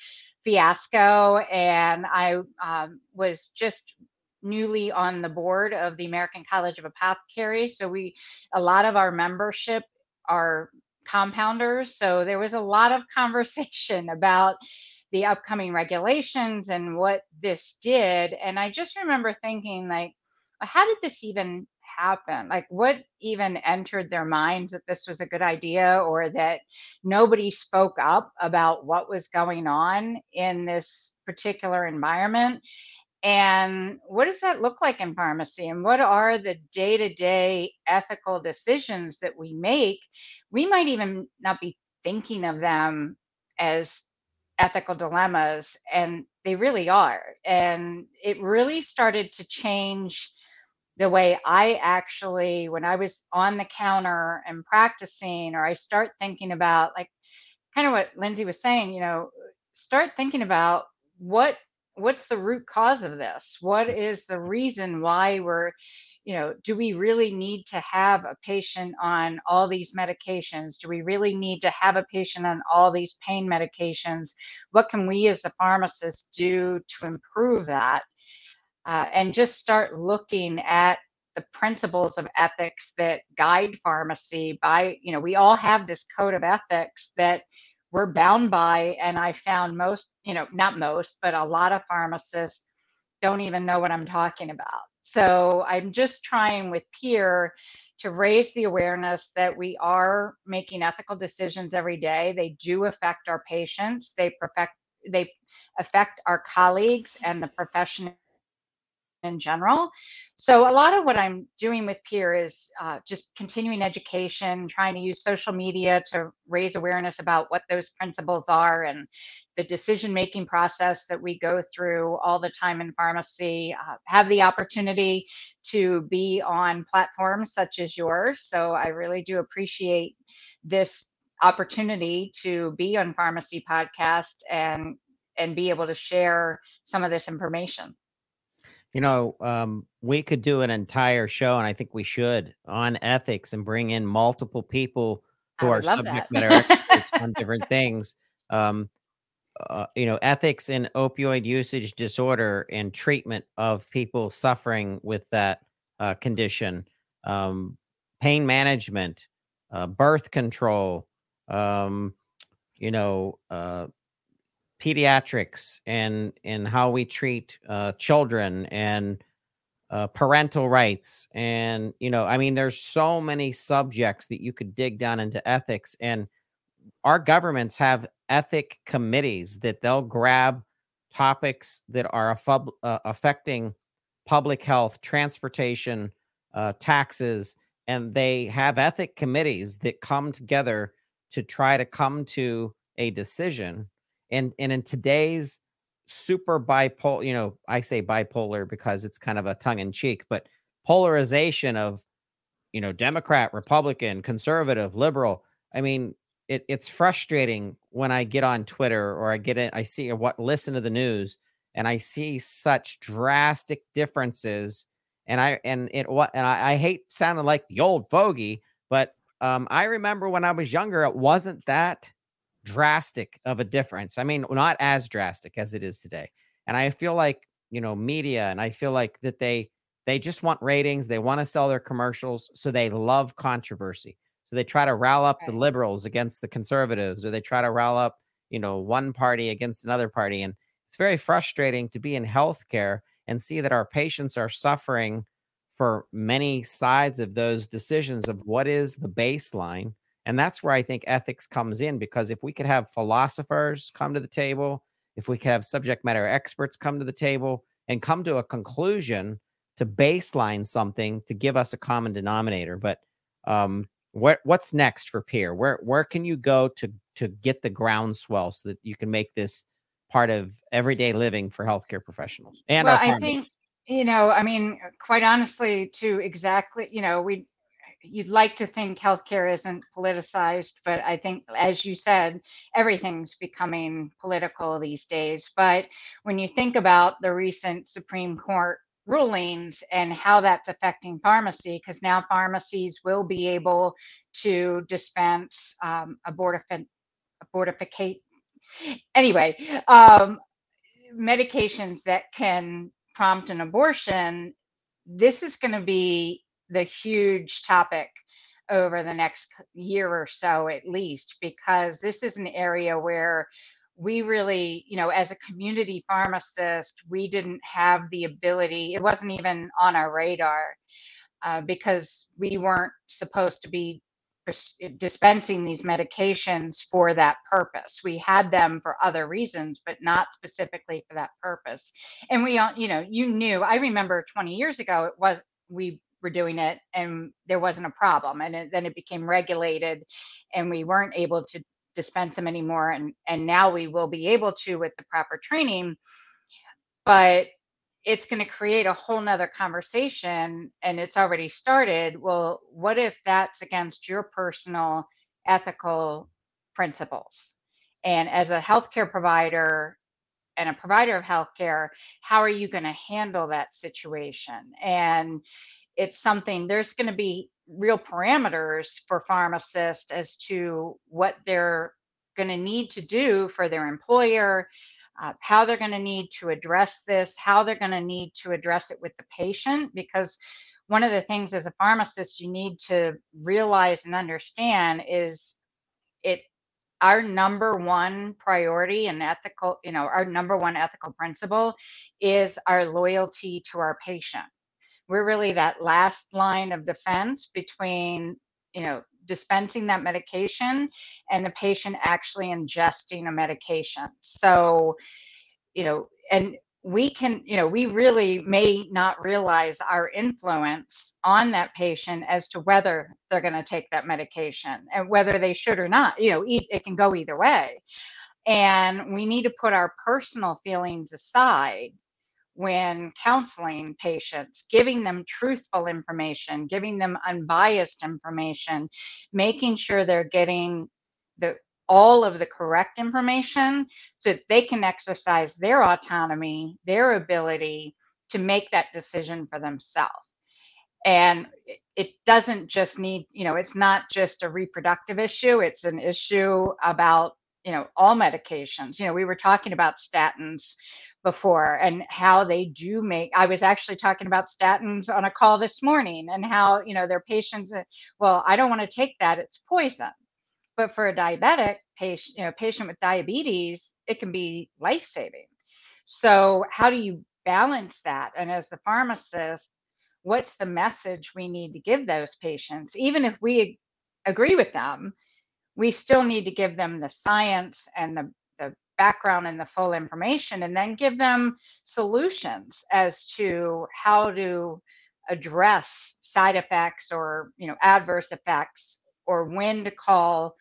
fiasco and i um, was just newly on the board of the american college of apothecaries. So we a lot of our membership are compounders. So there was a lot of conversation about the upcoming regulations and what this did. And I just remember thinking, like, how did this even happen? Like, what even entered their minds that this was a good idea or that nobody spoke up about what was going on in this particular environment? And what does that look like in pharmacy? And what are the day to day ethical decisions that we make? We might even not be thinking of them as ethical dilemmas, and they really are. And it really started to change the way I actually, when I was on the counter and practicing, or I start thinking about like kind of what Lindsay was saying, you know, start thinking about what what's the root cause of this? What is the reason why we're, you know, do we really need to have a patient on all these medications? Do we really need to have a patient on all these pain medications? What can we as a pharmacist do to improve that? Uh, and just start looking at the principles of ethics that guide pharmacy by you know we all have this code of ethics that we're bound by. And I found most, you know, not most, but a lot of pharmacists don't even know what I'm talking about. So I'm just trying with peer to raise the awareness that we are making ethical decisions every day. They do affect our patients. They perfect they affect our colleagues and the profession in general. So a lot of what I'm doing with Peer is uh, just continuing education, trying to use social media to raise awareness about what those principles are and the decision-making process that we go through all the time in pharmacy. Uh, have the opportunity to be on platforms such as yours. So I really do appreciate this opportunity to be on Pharmacy Podcast and and be able to share some of this information. You know, um, we could do an entire show, and I think we should on ethics and bring in multiple people who are subject matter experts on different things. Um, uh, you know, ethics in opioid usage disorder and treatment of people suffering with that uh, condition, um, pain management, uh, birth control, um, you know, uh, pediatrics and and how we treat uh, children and uh, parental rights and you know i mean there's so many subjects that you could dig down into ethics and our governments have ethic committees that they'll grab topics that are uh, affecting public health transportation uh, taxes and they have ethic committees that come together to try to come to a decision and and in today's super bipolar, you know, I say bipolar because it's kind of a tongue in cheek, but polarization of, you know, Democrat, Republican, conservative, liberal. I mean, it, it's frustrating when I get on Twitter or I get it, I see what listen to the news and I see such drastic differences. And I and it what and I, I hate sounding like the old fogey, but um, I remember when I was younger, it wasn't that drastic of a difference. I mean, not as drastic as it is today. And I feel like, you know, media and I feel like that they they just want ratings, they want to sell their commercials, so they love controversy. So they try to rile up right. the liberals against the conservatives or they try to rile up, you know, one party against another party and it's very frustrating to be in healthcare and see that our patients are suffering for many sides of those decisions of what is the baseline and that's where I think ethics comes in because if we could have philosophers come to the table, if we could have subject matter experts come to the table and come to a conclusion to baseline something to give us a common denominator. But um, what what's next for peer? Where where can you go to to get the groundswell so that you can make this part of everyday living for healthcare professionals? And well, I think you know, I mean, quite honestly, to exactly, you know, we you'd like to think healthcare isn't politicized, but I think, as you said, everything's becoming political these days. But when you think about the recent Supreme Court rulings and how that's affecting pharmacy, because now pharmacies will be able to dispense um, abortifin- abortificate, anyway, um, medications that can prompt an abortion. This is going to be the huge topic over the next year or so at least because this is an area where we really, you know, as a community pharmacist, we didn't have the ability, it wasn't even on our radar uh, because we weren't supposed to be dispensing these medications for that purpose. We had them for other reasons, but not specifically for that purpose. And we, all, you know, you knew, I remember 20 years ago, it was, we were doing it and there wasn't a problem. And it, then it became regulated and we weren't able to dispense them anymore. And, and now we will be able to with the proper training. But it's going to create a whole nother conversation and it's already started well what if that's against your personal ethical principles and as a healthcare provider and a provider of healthcare how are you going to handle that situation and it's something there's going to be real parameters for pharmacists as to what they're going to need to do for their employer uh, how they're going to need to address this, how they're going to need to address it with the patient. Because one of the things as a pharmacist you need to realize and understand is it our number one priority and ethical you know our number one ethical principle is our loyalty to our patient we're really that last line of defense between you know dispensing that medication and the patient actually ingesting a medication. So, you know, and we can, you know, we really may not realize our influence on that patient as to whether they're going to take that medication and whether they should or not. You know, it can go either way. And we need to put our personal feelings aside when counseling patients, giving them truthful information, giving them unbiased information, making sure they're getting the all of the correct information so that they can exercise their autonomy, their ability to make that decision for themselves. And it doesn't just need, you know, it's not just a reproductive issue, it's an issue about, you know, all medications. You know, we were talking about statins before and how they do make i was actually talking about statins on a call this morning and how you know their patients uh, well i don't want to take that it's poison. But for a diabetic patient you know patient with diabetes it can be life saving so how do you balance that? And as the pharmacist what's the message we need to give those patients? Even if we agree with them we still need to give them the science and the background and the full information and then give them solutions as to how to address side effects or you know adverse effects or when to call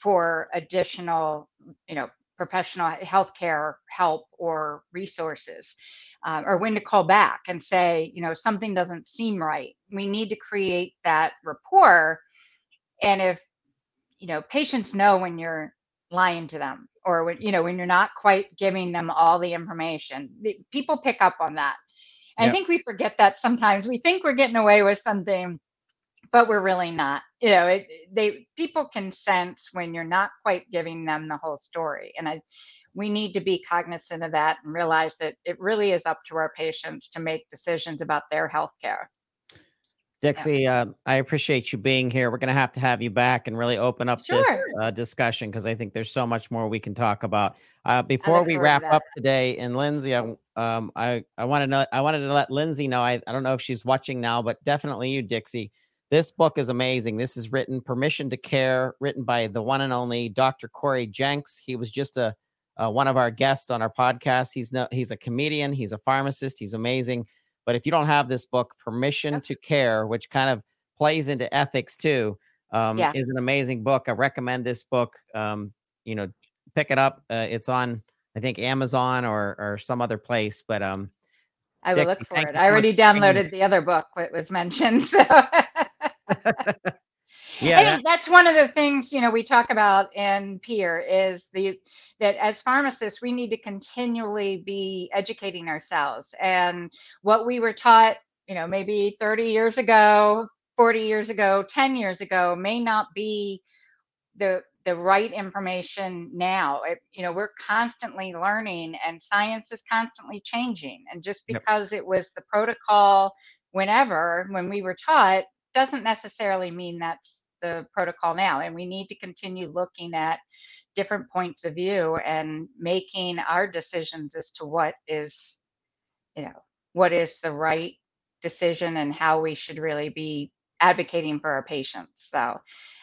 for additional you know professional healthcare help or resources um, or when to call back and say you know something doesn't seem right. We need to create that rapport. And if you know patients know when you're lying to them or when you know when you're not quite giving them all the information people pick up on that. I think we forget that sometimes. We think we're getting away with something but we're really not. You know it, they people can sense when you're not quite giving them the whole story and i we need to be cognizant of that and realize that it really is up to our patients to make decisions about their health care Dixie, yeah. uh, I appreciate you being here. We're going to have to have you back and really open up sure. this uh, discussion because I think there's so much more we can talk about. Uh, before we wrap up today, and Lindsay, I um, I I want to know. I wanted to let Lindsay know. I, I don't know if she's watching now, but definitely you, Dixie. This book is amazing. This is written "Permission to Care," written by the one and only Dr. Corey Jenks. He was just a one of our guests on our podcast. He's no, he's a comedian. He's a pharmacist. He's amazing. But if you don't have this book, Permission to Care, which kind of plays into ethics too, um, yeah. is an amazing book. I recommend this book. Um, you know, pick it up. Uh, it's on, I think, Amazon or or some other place. But um, I will Dick, look for it. I already downloaded the other book that was mentioned. So. yeah, think that's one of the things you know we talk about in peer is the that as pharmacists, we need to continually be educating ourselves. And what we were taught, you know, maybe 30 years ago, 40 years ago, 10 years ago, may not be the the right information now. It, you know, we're constantly learning and science is constantly changing. And just because yep. it was the protocol whenever when we were taught doesn't necessarily mean that's the protocol now. And we need to continue looking at different points of view and making our decisions as to what is, you know, what is the right decision and how we should really be advocating for our patients. So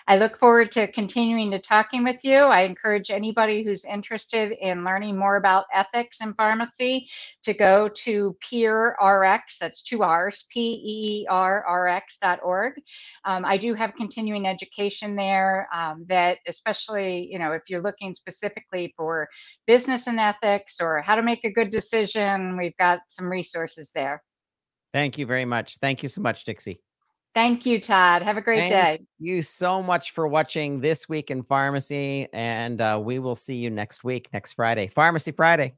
I look forward to continuing to talking with you. I encourage anybody who's interested in learning more about ethics in pharmacy to go to PeerRx, that's two R's, P-E-E-R-R-X dot org. Um, I do have continuing education there um, that especially, you know, if you're looking specifically for business and ethics or how to make a good decision, we've got some resources there. Thank you very much. Thank you so much, Dixie. Thank you, Todd. Have a great Thank day. you so much for watching this week in pharmacy, and uh, we will see you next week, next Friday, Pharmacy Friday.